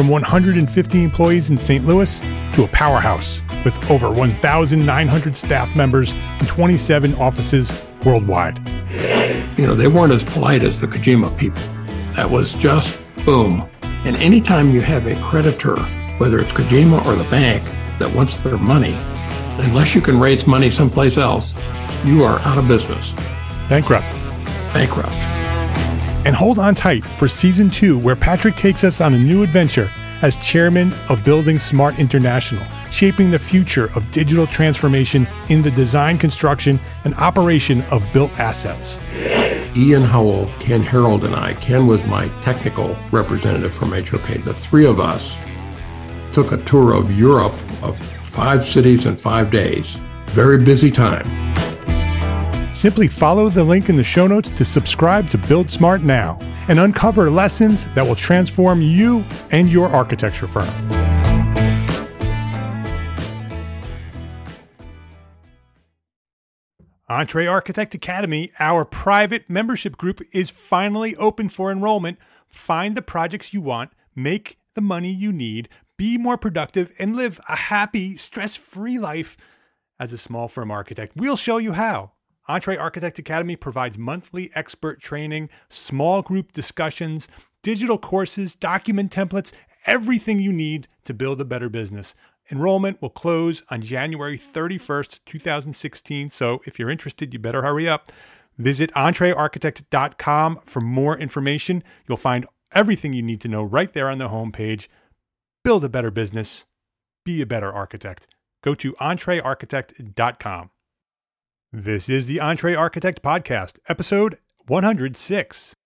from 150 employees in St. Louis to a powerhouse with over 1,900 staff members and 27 offices worldwide. You know, they weren't as polite as the Kojima people. That was just boom. And anytime you have a creditor, whether it's Kojima or the bank, that wants their money, unless you can raise money someplace else, you are out of business. Bankrupt. Bankrupt. And hold on tight for season two, where Patrick takes us on a new adventure as chairman of Building Smart International, shaping the future of digital transformation in the design, construction, and operation of built assets. Ian Howell, Ken Harold, and I, Ken was my technical representative from HOK. The three of us took a tour of Europe of five cities in five days. Very busy time. Simply follow the link in the show notes to subscribe to Build Smart now and uncover lessons that will transform you and your architecture firm. Entre Architect Academy, our private membership group, is finally open for enrollment. Find the projects you want, make the money you need, be more productive, and live a happy, stress free life as a small firm architect. We'll show you how. Entre Architect Academy provides monthly expert training, small group discussions, digital courses, document templates, everything you need to build a better business. Enrollment will close on January 31st, 2016. So if you're interested, you better hurry up. Visit entrearchitect.com for more information. You'll find everything you need to know right there on the homepage. Build a better business, be a better architect. Go to entrearchitect.com. This is the Entre Architect Podcast, episode 106.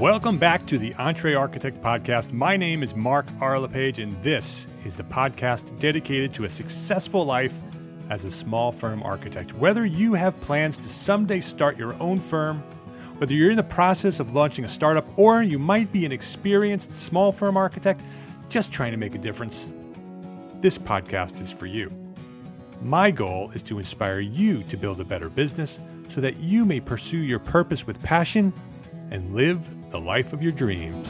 Welcome back to the Entre Architect Podcast. My name is Mark R. LePage, and this is the podcast dedicated to a successful life as a small firm architect. Whether you have plans to someday start your own firm, whether you're in the process of launching a startup or you might be an experienced small firm architect just trying to make a difference, this podcast is for you. My goal is to inspire you to build a better business so that you may pursue your purpose with passion and live the life of your dreams.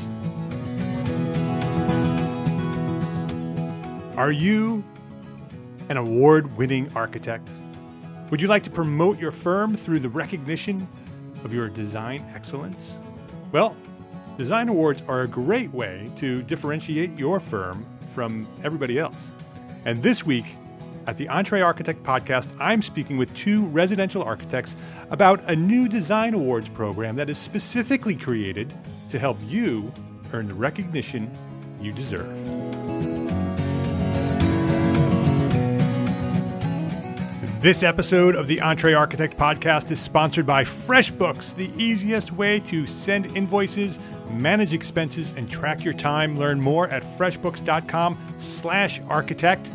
Are you an award winning architect? Would you like to promote your firm through the recognition of your design excellence? Well, design awards are a great way to differentiate your firm from everybody else. And this week, at the Entre Architect podcast, I'm speaking with two residential architects about a new design awards program that is specifically created to help you earn the recognition you deserve. This episode of the Entre Architect podcast is sponsored by FreshBooks, the easiest way to send invoices, manage expenses, and track your time. Learn more at freshbooks.com/slash/architect.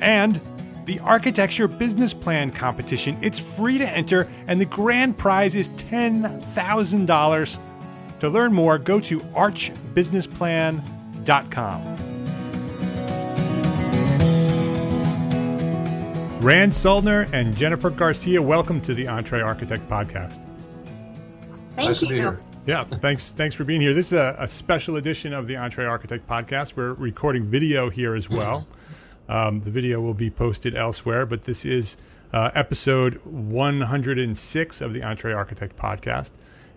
and the Architecture Business Plan competition. It's free to enter and the grand prize is $10,000. To learn more, go to archbusinessplan.com. Rand Soellner and Jennifer Garcia, welcome to the Entre Architect podcast. Thank nice you. to be here. Yeah, thanks. Thanks for being here. This is a, a, special edition of the Entre Architect podcast. We're recording video here as well. Um, the video will be posted elsewhere, but this is uh, episode 106 of the Entre Architect podcast.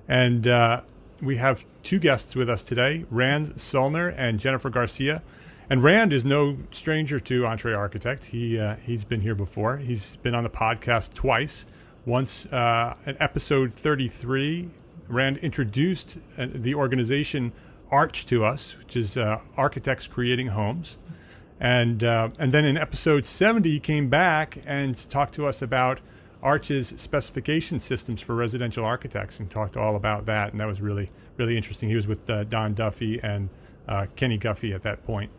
And uh, we have two guests with us today Rand Soellner and Jennifer Garcia. And Rand is no stranger to Entre Architect. He, uh, he's been here before, he's been on the podcast twice. Once uh, in episode 33, Rand introduced uh, the organization Arch to us, which is uh, Architects Creating Homes. And, uh, and then in episode 70, he came back and talked to us about Arch's specification systems for residential architects and talked all about that. And that was really, really interesting. He was with uh, Don Duffy and uh, Kenny Guffey at that point.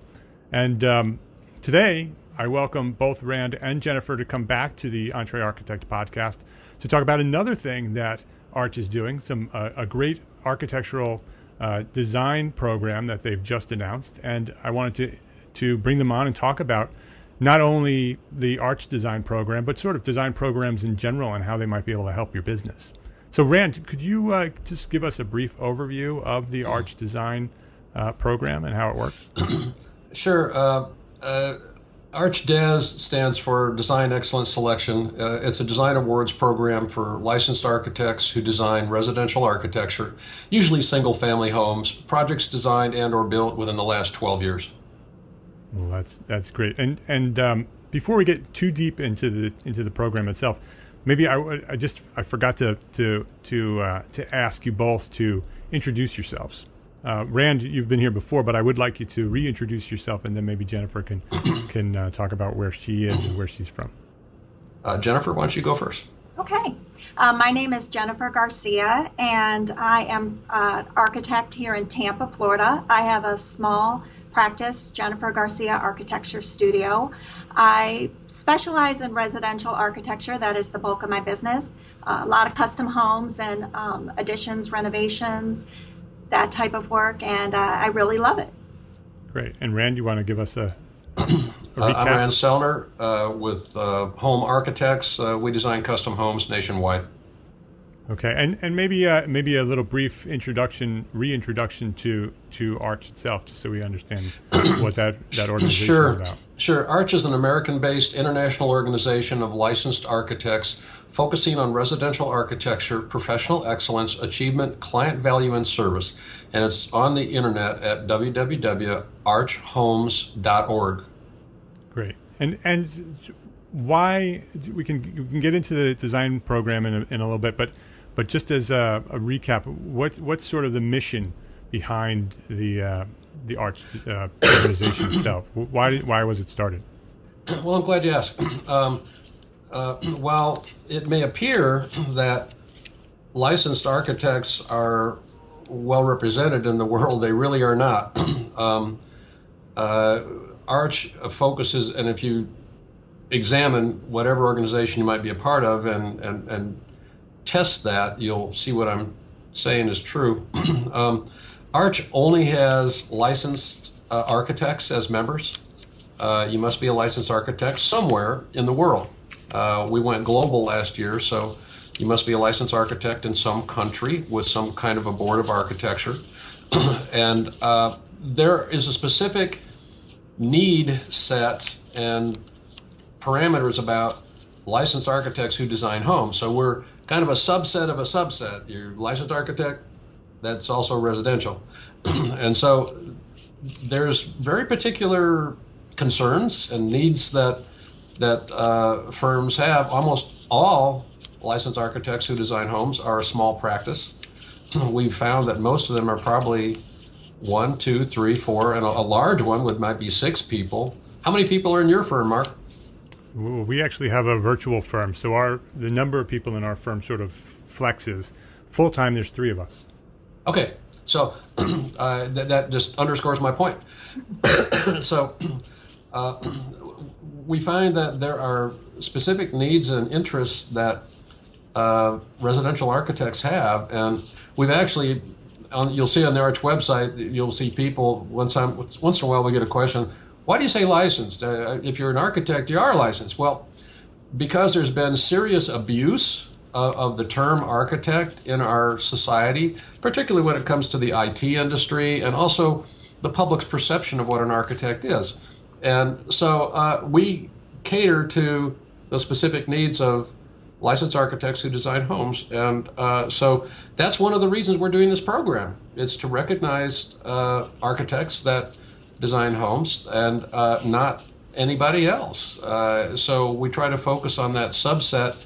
And um, today, I welcome both Rand and Jennifer to come back to the Entre Architect podcast to talk about another thing that Arch is doing, some uh, a great architectural uh, design program that they've just announced. And I wanted to to bring them on and talk about not only the Arch design program, but sort of design programs in general and how they might be able to help your business. So, Rand, could you uh, just give us a brief overview of the Arch design uh, program and how it works? Sure. Uh, uh, Arch DES stands for Design Excellence Selection. Uh, it's a design awards program for licensed architects who design residential architecture, usually single-family homes, projects designed and or built within the last 12 years. Well, that's that's great. And and um, before we get too deep into the into the program itself, maybe I, I just I forgot to to to uh, to ask you both to introduce yourselves. Uh, Rand, you've been here before, but I would like you to reintroduce yourself, and then maybe Jennifer can can uh, talk about where she is and where she's from. Uh, Jennifer, why don't you go first? Okay. Uh, my name is Jennifer Garcia, and I am an architect here in Tampa, Florida. I have a small practice, Jennifer Garcia Architecture Studio. I specialize in residential architecture, that is the bulk of my business. Uh, a lot of custom homes and um, additions, renovations, that type of work, and uh, I really love it. Great. And Rand, you want to give us a, a uh, I'm Rand Soellner uh, with uh, Home Architects. Uh, we design custom homes nationwide. Okay, and and maybe uh, maybe a little brief introduction, reintroduction to to Arch itself, just so we understand what that that organization sure. is about. Sure, Arch is an American-based international organization of licensed architects focusing on residential architecture, professional excellence, achievement, client value, and service. And it's on the internet at www.archhomes.org. Great, and and why we can we can get into the design program in a, in a little bit, but but just as a, a, recap, what what's sort of the mission behind the uh, the Arch uh, organization itself? Why why was it started? Well, I'm glad you asked. Um, uh, while it may appear that licensed architects are well represented in the world, they really are not. um, uh, Arch focuses, and if you examine whatever organization you might be a part of and, and, and test that, you'll see what I'm saying is true. um, Arch only has licensed uh, architects as members. Uh, you must be a licensed architect somewhere in the world. Uh, we went global last year, so you must be a licensed architect in some country with some kind of a board of architecture. and uh, there is a specific need set and parameters about licensed architects who design homes. So we're kind of a subset of a subset. You're licensed architect, that's also residential. and so there's very particular concerns and needs that that uh, firms have. Almost all licensed architects who design homes are a small practice. We've found that most of them are probably one, two, three, four, and a, a large one would might be six people. How many people are in your firm, Mark? We actually have a virtual firm, so our the number of people in our firm sort of flexes. Full time, there's three of us. Okay, so uh, that, that just underscores my point. so uh, we find that there are specific needs and interests that uh, residential architects have, and we've actually, on, you'll see on the Arch website, you'll see people once once in a while we get a question why do you say licensed? Uh, if you're an architect, you are licensed. Well, because there's been serious abuse of, of, the term architect in our society, particularly when it comes to the IT industry and also the public's perception of what an architect is. And so uh, we cater to the specific needs of licensed architects who design homes. And uh, so that's one of the reasons we're doing this program. It's to recognize uh, architects that design homes and uh, not anybody else. Uh, so we try to focus on that subset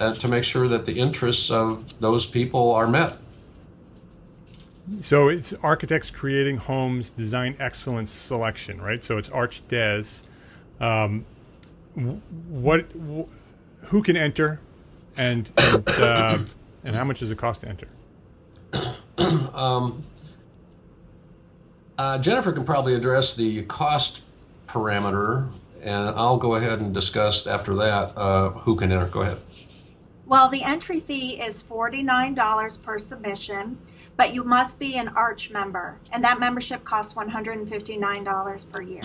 uh, to make sure that the interests of those people are met. So it's architects creating homes, design excellence selection, right? So it's ArchDes. Um, what, who can enter, and and, uh, and how much does it cost to enter? um, uh, Jennifer can probably address the cost parameter, and I'll go ahead and discuss after that uh, who can enter. Go ahead. Well, the entry fee is $49 per submission, but you must be an ARCH member, and that membership costs $159 per year.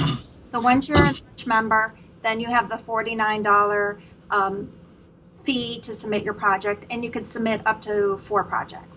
So once you're an ARCH member, then you have the $49 um, fee to submit your project, and you can submit up to four projects.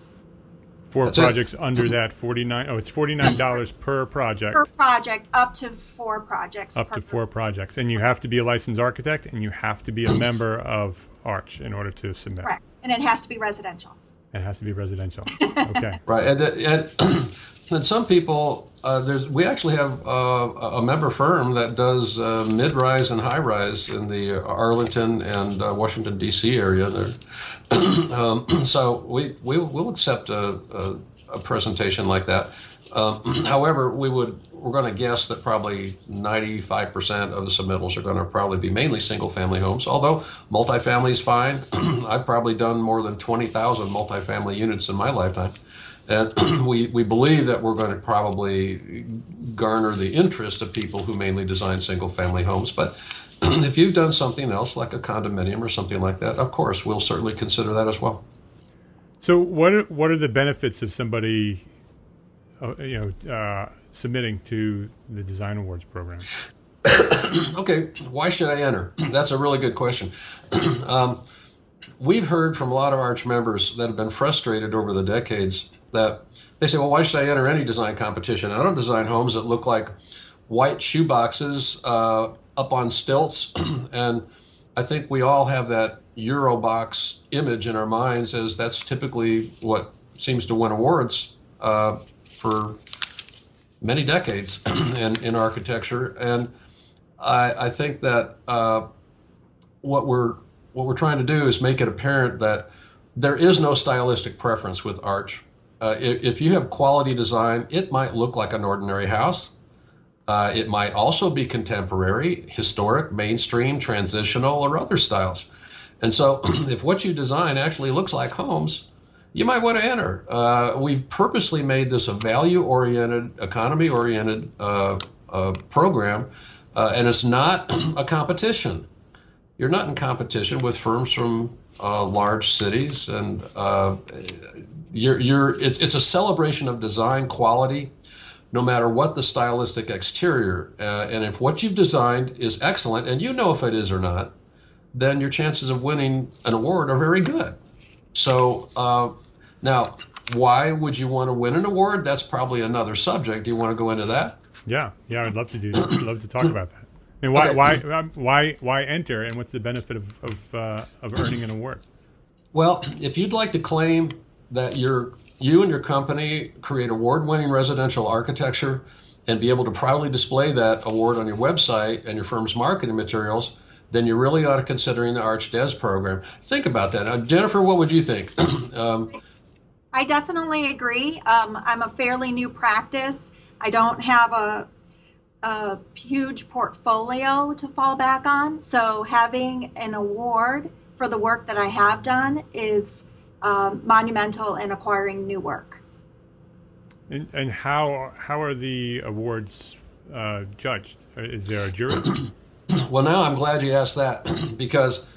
Four That's projects it. under that 49 oh it's $49 per project. Per project up to four projects. Up to four projects. And you have to be a licensed architect and you have to be a member of Arch in order to submit. Correct. And it has to be residential. It has to be residential. Okay. right. And, and, and some people uh, there's we actually have uh, a member firm that does uh, mid-rise and high-rise in the Arlington and uh, Washington D.C. area. um, so we, we will accept a, a, a, presentation like that. Um, however, we would we're going to guess that probably 95% of the submittals are going to probably be mainly single-family homes. Although multifamily is fine. I've probably done more than 20,000 multifamily units in my lifetime. And we, we believe that we're going to probably garner the interest of people who mainly design single family homes. But if you've done something else, like a condominium or something like that, of course, we'll certainly consider that as well. So, what are, what are the benefits of somebody, uh, you know, uh, submitting to the Design Awards program? okay, why should I enter? That's a really good question. um, we've heard from a lot of Arch members that have been frustrated over the decades that they say, well, why should I enter any design competition? I don't design homes that look like white shoeboxes uh, up on stilts. and I think we all have that Eurobox image in our minds as that's typically what seems to win awards uh, for many decades in, in architecture. And I, I think that uh, what we're what we're trying to do is make it apparent that there is no stylistic preference with Arch. Uh, if, if, you have quality design, it might look like an ordinary house. Uh, it might also be contemporary, historic, mainstream, transitional, or other styles. And so, if what you design actually looks like homes, you might want to enter. Uh, we've purposely made this a value oriented, economy oriented uh, uh, program, uh, and it's not a competition. You're not in competition with firms from large cities and you're, you're, it's, it's a celebration of design quality, no matter what the stylistic exterior. Uh, and if what you've designed is excellent, and you know if it is or not, then your chances of winning an award are very good. So uh, now, why would you want to win an award? That's probably another subject. Do you want to go into that? Yeah, yeah, I'd love to do. That. I'd love to talk about that. I mean, why, okay. why, um, why, why enter, and what's the benefit of of, uh, of earning an award? Well, if you'd like to claim that you you and your company create award-winning residential architecture and be able to proudly display that award on your website and your firm's marketing materials, then you really ought to considering the ArchDes program. Think about that. Uh, Jennifer, what would you think? um, I definitely agree. Um, I'm a fairly new practice. I don't have a, a huge portfolio to fall back on. So having an award for the work that I have done is um, monumental in acquiring new work. And, and how how are the awards uh, judged? Is there a jury? well, now I'm glad you asked that because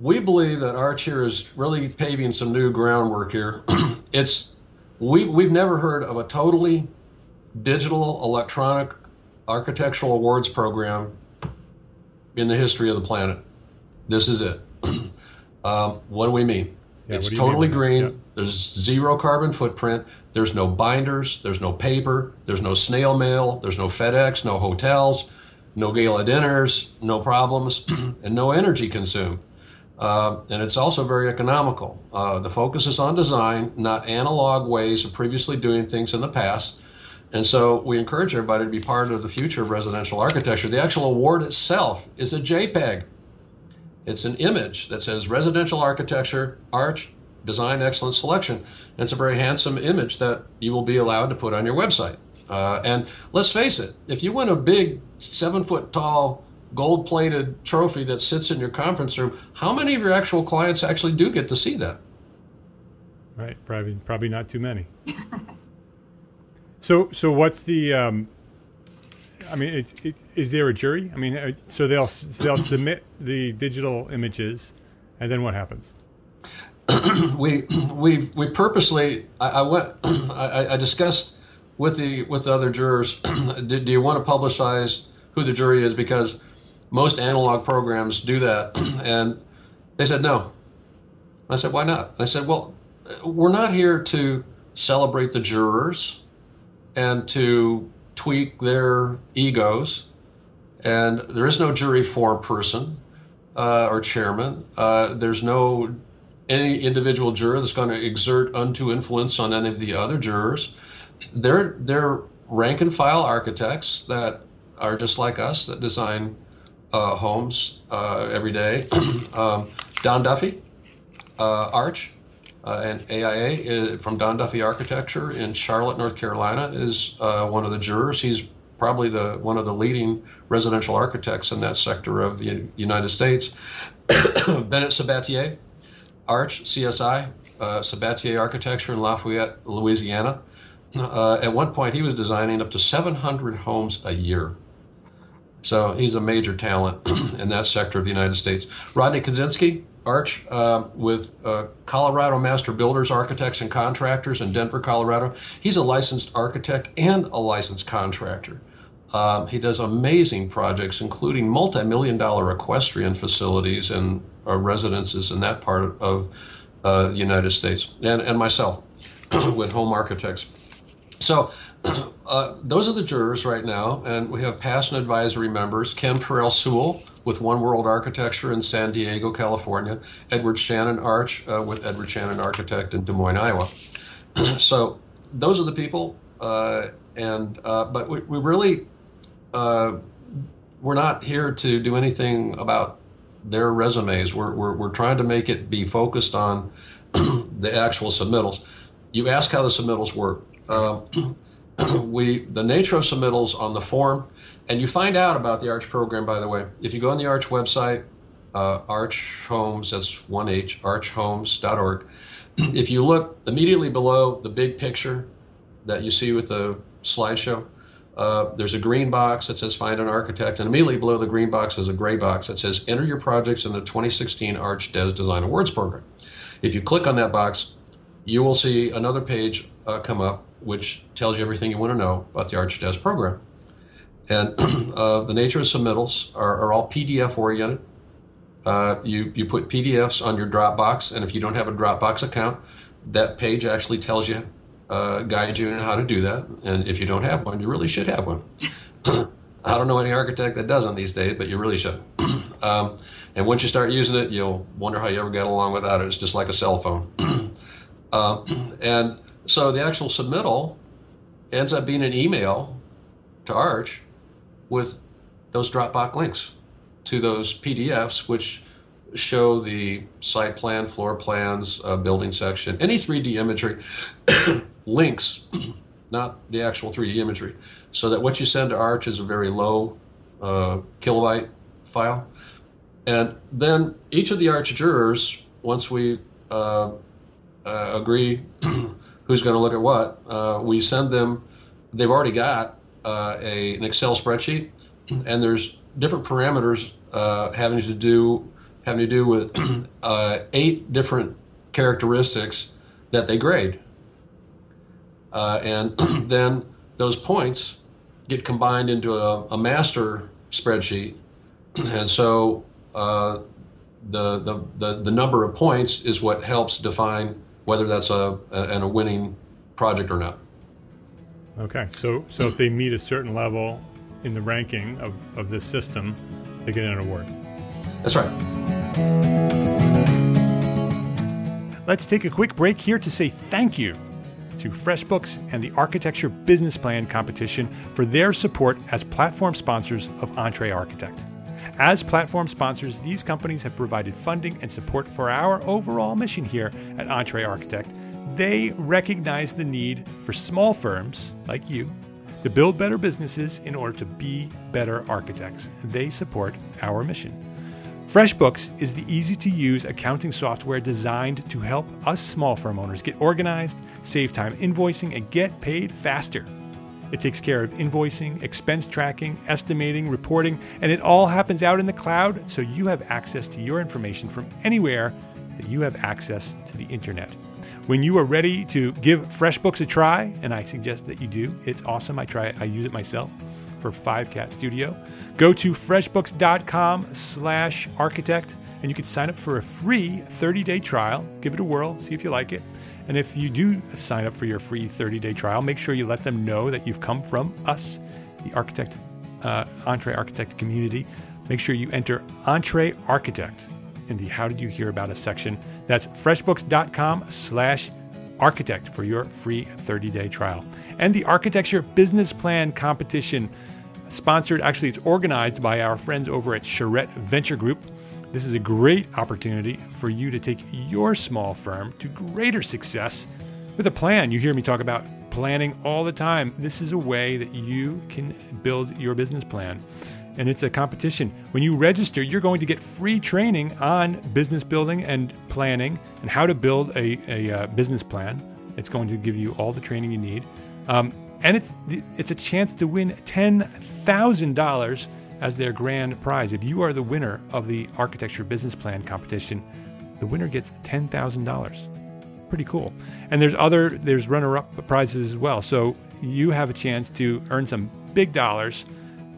we believe that Arch is really paving some new groundwork here. it's we we've never heard of a totally digital electronic architectural awards program in the history of the planet. This is it. um, what do we mean? Yeah, it's totally green. Yeah. There's zero carbon footprint. There's no binders. There's no paper. There's no snail mail. There's no FedEx. No hotels. No gala dinners. No problems, and no energy consumed. Uh, and it's also very economical. Uh, the focus is on design, not analog ways of previously doing things in the past. And so we encourage everybody to be part of the future of residential architecture. The actual award itself is a JPEG. It's an image that says residential architecture, arch, design excellence selection. And it's a very handsome image that you will be allowed to put on your website. Uh, and let's face it, if you win a big seven foot tall gold plated trophy that sits in your conference room, how many of your actual clients actually do get to see that? Right, probably probably not too many. so so what's the um, I mean, it, it, is there a jury? I mean, uh, so they'll they'll submit the digital images, and then what happens? we we we purposely I, I went I, I, discussed with the with the other jurors. do, do, you want to publicize who the jury is because most analog programs do that, and they said no. I said why not? I said well, we're not here to celebrate the jurors and to tweak their egos. And there is no jury form person uh, or chairman. Uh, there's no any individual juror that's going to exert undue influence on any of the other jurors. They're they're rank and file architects that are just like us that design uh, homes uh, every day. um, Don Duffy, uh, Arch, uh, and AIA is, uh, from Don Duffy Architecture in Charlotte, North Carolina, is one of the jurors. He's probably the one of the leading residential architects in that sector of the United States. Bennett Sabatier, Arch, CSI, uh, Sabatier Architecture in Lafayette, Louisiana. Uh, at one point, he was designing up to 700 homes a year. So he's a major talent in that sector of the United States. Rodney Kaczynski, Arch uh, with uh, Colorado Master Builders, Architects, and Contractors in Denver, Colorado. He's a licensed architect and a licensed contractor. Um, he does amazing projects, including multi million dollar equestrian facilities and uh, residences in that part of uh, the United States, and, and myself with home architects. So, uh, those are the jurors right now, and we have past and advisory members Ken Terrell Sewell with One World Architecture in San Diego, California, Edward Shannon Arch uh, with Edward Shannon Architect in Des Moines, Iowa. so those are the people, uh, and uh, but we, we really uh, we're not here to do anything about their resumes. We're, we're, we're trying to make it be focused on the actual submittals. You ask how the submittals work. we the nature of submittals on the form and you find out about the Arch program, by the way, if you go on the Arch website, uh, Arch Homes, that's 1H, archhomes.org. if you look immediately below the big picture that you see with the slideshow, uh, there's a green box that says Find an Architect, and immediately below the green box is a gray box that says Enter your projects in the 2016 Arch DES Design Awards program. If you click on that box, you will see another page uh, come up which tells you everything you want to know about the Arch program. And uh, the nature of submittals are, are all PDF oriented. Uh, you, you put PDFs on your Dropbox, and if you don't have a Dropbox account, that page actually tells you, uh, guides you in how to do that. And if you don't have one, you really should have one. I don't know any architect that doesn't these days, but you really should. um, and once you start using it, you'll wonder how you ever got along without it. It's just like a cell phone. uh, and so the actual submittal ends up being an email to Arch with those Dropbox links to those PDFs, which show the site plan, floor plans, uh, building section, any 3D imagery, links, not the actual 3D imagery, so that what you send to Arch is a very low uh, kilobyte file. And then each of the Arch jurors, once we uh, uh agree who's going to look at what, uh, we send them, they've already got uh, a, an Excel spreadsheet, and there's different parameters uh, having to do having to do with uh, eight different characteristics that they grade, uh, and then those points get combined into a, a master spreadsheet, and so uh, the, the the the number of points is what helps define whether that's a, a, a winning project or not. Okay, so so if they meet a certain level in the ranking of, of this system, they get an award. That's right. let's take a quick break here to say thank you to FreshBooks and the Architecture Business Plan Competition for their support as platform sponsors of Entre Architect. As platform sponsors, these companies have provided funding and support for our overall mission here at Entre Architect. They recognize the need for small firms like you to build better businesses in order to be better architects. They support our mission. FreshBooks is the easy to use accounting software designed to help us small firm owners get organized, save time invoicing, and get paid faster. It takes care of invoicing, expense tracking, estimating, reporting, and it all happens out in the cloud so you have access to your information from anywhere that you have access to the internet. When you are ready to give FreshBooks a try, and I suggest that you do, it's awesome. I try it, I use it myself for Five Cat Studio. Go to freshbooks.com slash architect and you can sign up for a free 30-day trial. Give it a whirl, see if you like it. And if you do sign up for your free 30-day trial, make sure you let them know that you've come from us, the architect, uh, Entre Architect community. Make sure you enter Entre Architect in the How Did You Hear About Us section. That's freshbooks.com slash architect for your free 30-day trial. And the Architecture Business Plan Competition, sponsored, actually it's organized by our friends over at Charrette Venture Group. This is a great opportunity for you to take your small firm to greater success with a plan. You hear me talk about planning all the time. This is a way that you can build your business plan. And it's a competition. When you register, you're going to get free training on business building and planning and how to build a, a uh, business plan. It's going to give you all the training you need. Um, and it's, it's a chance to win $10,000 as their grand prize. If you are the winner of the architecture business plan competition, the winner gets $10,000. Pretty cool. And there's other there's runner-up prizes as well. So you have a chance to earn some big dollars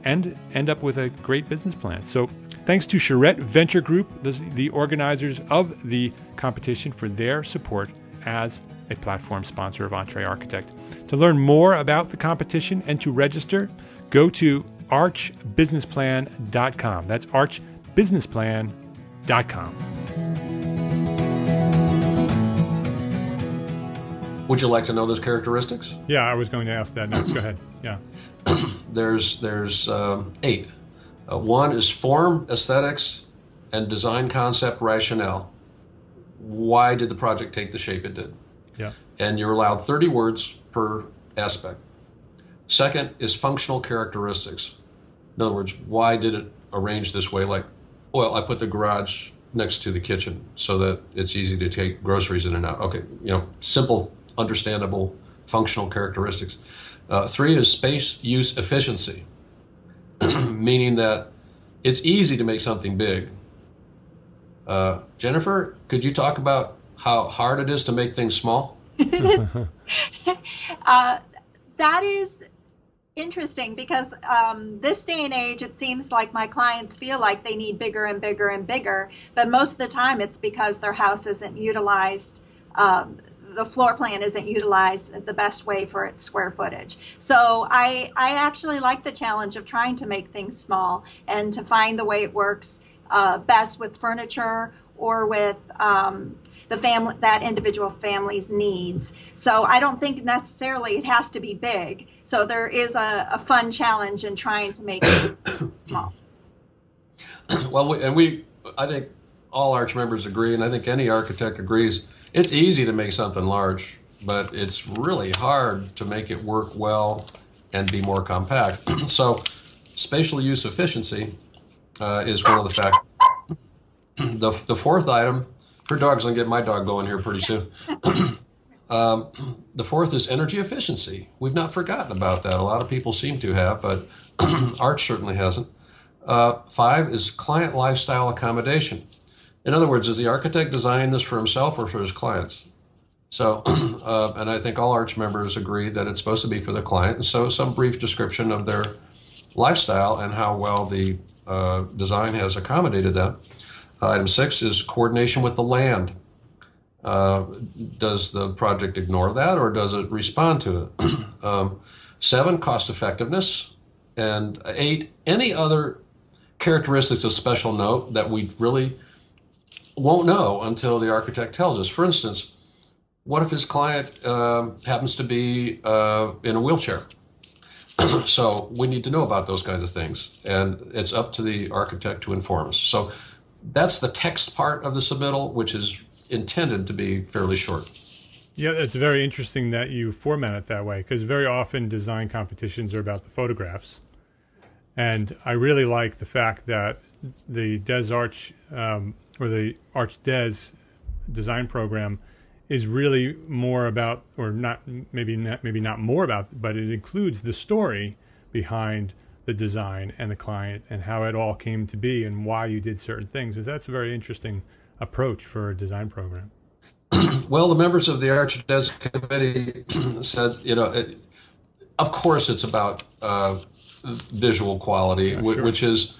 and end up with a great business plan. So thanks to Charrette Venture Group, the, the organizers of the competition, for their support as a platform sponsor of Entre Architect. To learn more about the competition and to register, go to archbusinessplan.com. That's archbusinessplan.com. Would you like to know those characteristics? Yeah, I was going to ask that next. Go ahead. Yeah. there's there's um, eight. Uh, one is form, aesthetics, and design concept rationale. Why did the project take the shape it did? Yeah. And you're allowed 30 words per aspect. Second is functional characteristics. In other words, why did it arrange this way? Like, well, I put the garage next to the kitchen so that it's easy to take groceries in and out. Okay, you know, simple, understandable, functional characteristics. Uh, three is space use efficiency, meaning that it's easy to make something big. Uh, Jennifer, could you talk about how hard it is to make things small? uh, that is interesting because um, this day and age, it seems like my clients feel like they need bigger and bigger and bigger, but most of the time it's because their house isn't utilized. Um, the floor plan isn't utilized the best way for its square footage. So I, I actually like the challenge of trying to make things small and to find the way it works uh, best with furniture or with um, the family that individual family's needs. So I don't think necessarily it has to be big. So there is a, a fun challenge in trying to make it small. Well, we, and we, I think all Arch members agree, and I think any architect agrees. It's easy to make something large, but it's really hard to make it work well and be more compact. so, spatial use efficiency uh, is one of the factors. the, the fourth item, her dog's gonna get my dog going here pretty soon. Um, the fourth is energy efficiency. We've not forgotten about that. A lot of people seem to have, but Arch certainly hasn't. Uh, five is client lifestyle accommodation. In other words, is the architect designing this for himself or for his clients? So, uh, and I think all Arch members agree that it's supposed to be for the client. So, some brief description of their lifestyle and how well the uh, design has accommodated that. item six is coordination with the land. Uh, does the project ignore that or does it respond to it? um, seven, cost effectiveness. And eight, any other characteristics of special note that we really won't know until the architect tells us. For instance, what if his client uh, happens to be uh, in a wheelchair? so we need to know about those kinds of things, and it's up to the architect to inform us. So that's the text part of the submittal, which is intended to be fairly short. Yeah, it's very interesting that you format it that way because very often design competitions are about the photographs. And I really like the fact that the Des Arch um, or the Arch Des design program is really more about, or not maybe not, maybe not more about, but it includes the story behind the design and the client and how it all came to be and why you did certain things. So that's very interesting approach for a design program. well, the members of the Arch Des committee said, you know, it, of course it's about uh, visual quality, yeah, sure. which is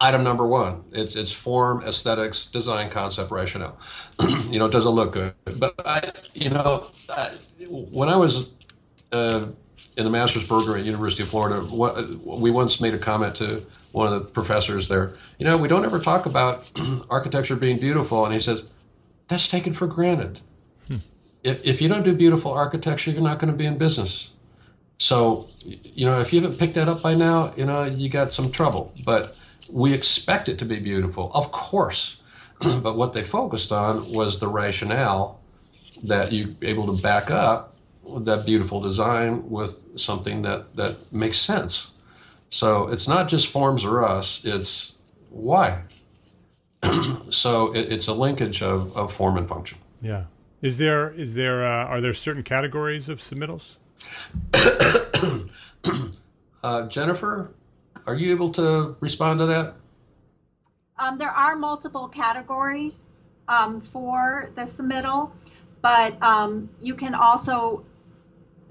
item number one. It's it's form, aesthetics, design, concept, rationale. you know, it does it look good? But I, you know, I, when I was uh, in the master's program at University of Florida, we once made a comment to one of the professors there. You know, we don't ever talk about architecture being beautiful, and he says that's taken for granted. Hmm. If, if you don't do beautiful architecture, you're not going to be in business. So, you know, if you haven't picked that up by now, you know, you got some trouble. But we expect it to be beautiful, of course. but what they focused on was the rationale that you're able to back up that beautiful design with something that, that makes sense. So it's not just forms or us, it's why. so it, it's a linkage of, of form and function. Yeah. Is there is there uh, are there certain categories of submittals? uh, Jennifer, are you able to respond to that? Um, there are multiple categories um, for the submittal, but um, you can also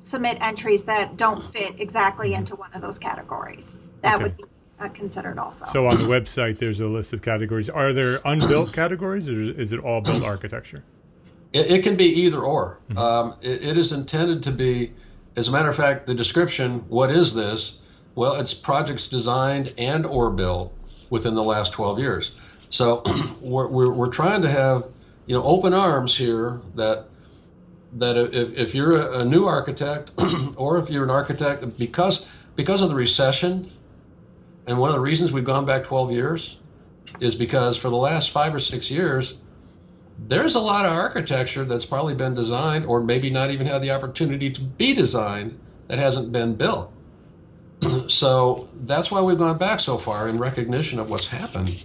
submit entries that don't fit exactly into one of those categories. That okay. would be uh, considered also. So on the website, there's a list of categories. Are there unbuilt categories, or is it all built architecture? It, it can be either or. Mm-hmm. Um, it, it is intended to be, as a matter of fact, the description. What is this? Well, it's projects designed and or built within the last 12 years. So we're, we're, we're trying to have you know open arms here that that if, if you're a, new architect or if you're an architect because because of the recession and one of the reasons we've gone back 12 years is because for the last five or six years there's a lot of architecture that's probably been designed or maybe not even had the opportunity to be designed that hasn't been built. So that's why we've gone back so far in recognition of what's happened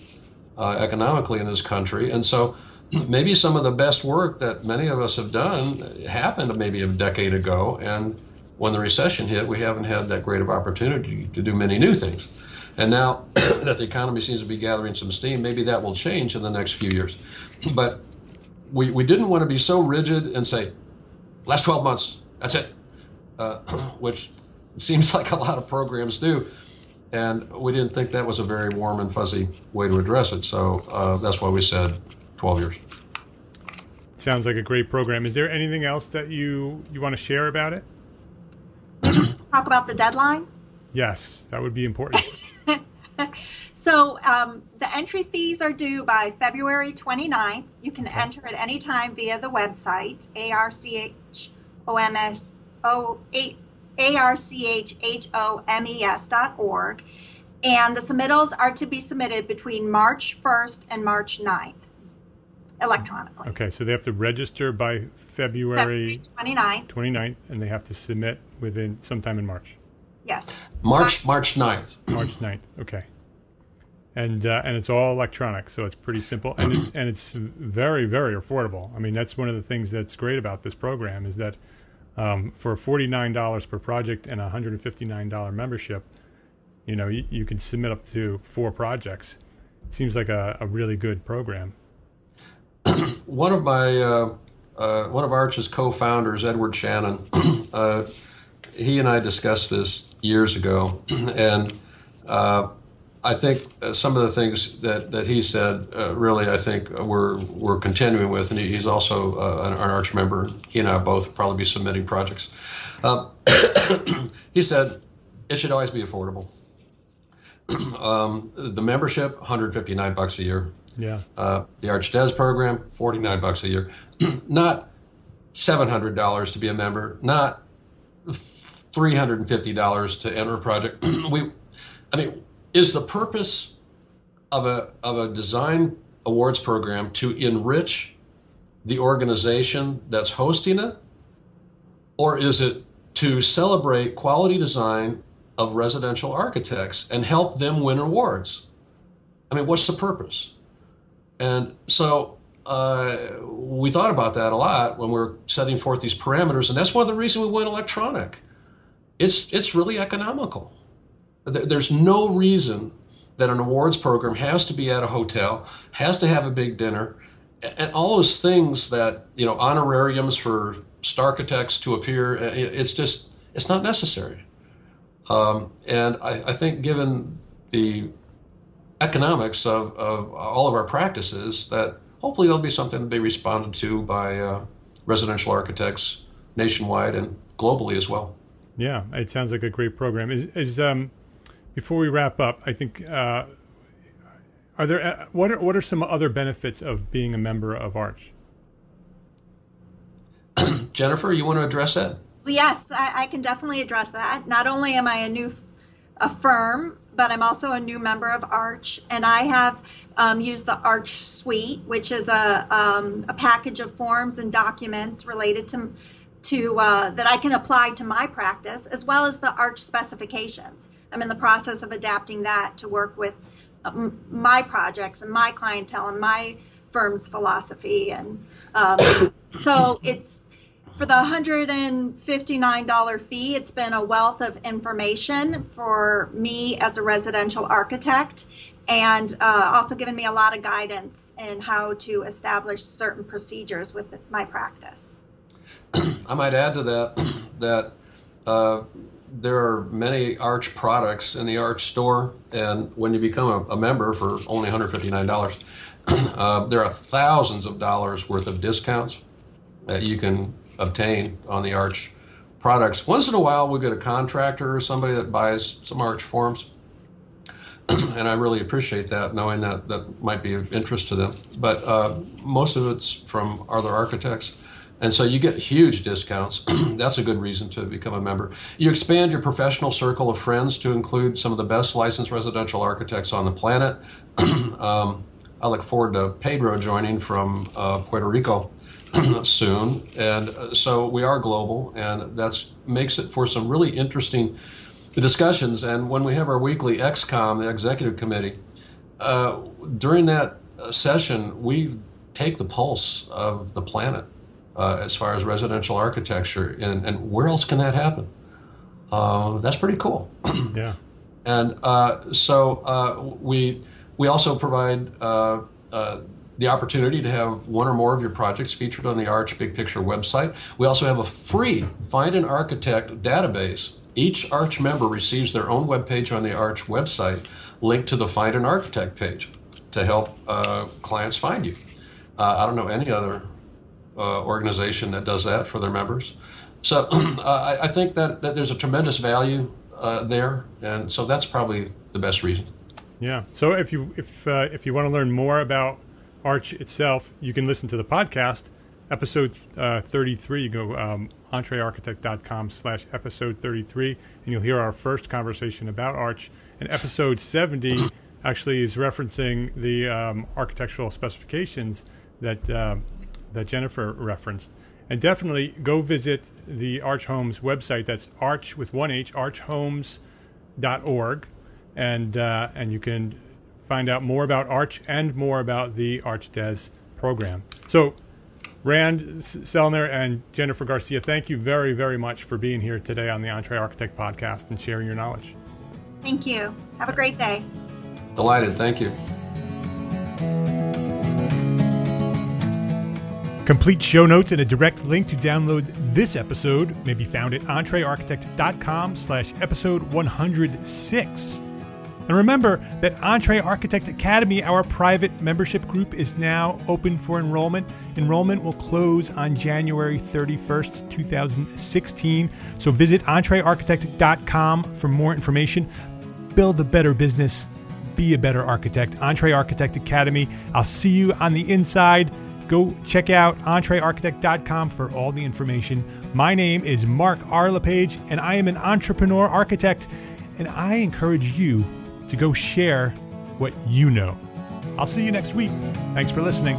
uh, economically in this country. And so maybe some of the best work that many of us have done happened maybe a decade ago, and when the recession hit, we haven't had that great of opportunity to do many new things. And now that the economy seems to be gathering some steam, maybe that will change in the next few years. But we, we didn't want to be so rigid and say, last 12 months, that's it, uh, which seems like a lot of programs do. And we didn't think that was a very warm and fuzzy way to address it. So uh, that's why we said 12 years. Sounds like a great program. Is there anything else that you, you want to share about it? Talk about the deadline? Yes, that would be important. so um, the entry fees are due by February 29th. You can okay. enter at any time via the website, archhomes.org. And the submittals are to be submitted between March 1st and March 9th electronically. Okay, so they have to register by February 29th. 29th, and they have to submit within sometime in March. Yes. March March 9th. March 9th. Okay. And uh, and it's all electronic, so it's pretty simple, and it's and it's very very affordable. I mean, that's one of the things that's great about this program is that um, for forty nine dollars per project and a hundred and fifty nine dollar membership, you know, you, you can submit up to four projects. It seems like a, a really good program. One of my uh, uh, one of Arch's co-founders, Edward Shannon, uh, he and I discussed this years ago, and uh, I think some of the things that, that he said uh, really, I think we're we're continuing with, and he, he's also uh, an, an, Arch member. He and I both probably be submitting projects. He said it should always be affordable. um, the membership, 159 bucks a year Yeah. Uh, the ArchDes program, 49 bucks a year. not $700 to be a member, not $350 to enter a project. we, I mean, is the purpose of a, of a design awards program to enrich the organization that's hosting it? Or is it to celebrate quality design of residential architects and help them win awards? I mean, what's the purpose? And so uh, we thought about that a lot when we are setting forth these parameters, and that's one of the reasons we went electronic. It's it's really economical. There's no reason that an awards program has to be at a hotel, has to have a big dinner, and all those things that you know honorariums for star architects to appear. It's just it's not necessary. Um, and I, I, think given the economics of, of all of our practices, that hopefully there'll be something to be responded to by uh, residential architects nationwide and globally as well. Yeah, it sounds like a great program. Is, is um, before we wrap up, I think uh, are there uh, what are what are some other benefits of being a member of Arch? Jennifer, you want to address that? Yes, I, I, can definitely address that. Not only am I a new a firm, but I'm also a new member of Arch, and I have um, used the Arch Suite, which is a um, a package of forms and documents related to to uh, that I can apply to my practice, as well as the Arch specifications. I'm in the process of adapting that to work with um, my projects and my clientele and my firm's philosophy, and um, so it's for the $159 fee, it's been a wealth of information for me as a residential architect and uh, also given me a lot of guidance in how to establish certain procedures with my practice. I might add to that that uh, there are many Arch products in the Arch store, and when you become a, a member for only $159, uh, there are thousands of dollars worth of discounts that you can obtain on the Arch products. Once in a while, we'll get a contractor or somebody that buys some Arch forms. and I really appreciate that, knowing that that might be of interest to them. But uh, most of it's from other architects. And so you get huge discounts. That's a good reason to become a member. You expand your professional circle of friends to include some of the best licensed residential architects on the planet. um, I look forward to Pedro joining from uh, Puerto Rico soon, and uh, so we are global, and that makes it for some really interesting discussions. And when we have our weekly XCOM, the executive committee, uh, during that uh, session, we take the pulse of the planet uh, as far as residential architecture, and, and where else can that happen? Uh, that's pretty cool. yeah. And uh, so we we also provide the opportunity to have one or more of your projects featured on the Arch Big Picture website. We also have a free Find an Architect database. Each Arch member receives their own webpage on the Arch website linked to the Find an Architect page to help uh, clients find you. Uh, I don't know any other uh, organization that does that for their members. So I, I, think that, that there's a tremendous value uh, there, and so that's probably the best reason. Yeah. So if you if uh, if you want to learn more about Arch itself, you can listen to the podcast, episode uh, 33. You go um, entrearchitect.com slash episode 33, and you'll hear our first conversation about Arch. And episode 70 actually is referencing the um, architectural specifications that, uh, that Jennifer referenced. And definitely go visit the Arch Homes website. That's arch with one H, archhomes.org. And, uh, and you can find out more about Arch and more about the ArchDes program. So, Rand Soellner and Jennifer Garcia, thank you very, very much for being here today on the EntreArchitect podcast and sharing your knowledge. Thank you. Have a great day. Delighted. Thank you. Complete show notes and a direct link to download this episode may be found at entrearchitect.com slash episode 106. And remember that EntreArchitect Academy, our private membership group, is now open for enrollment. Enrollment will close on January 31st, 2016. So visit entrearchitect.com for more information. Build a better business be a better architect. EntreArchitect Academy. I'll see you on the inside. Go check out entrearchitect.com for all the information. My name is Mark R. LePage, and I am an entrepreneur architect, and I encourage you to go share what you know. I'll see you next week. Thanks for listening.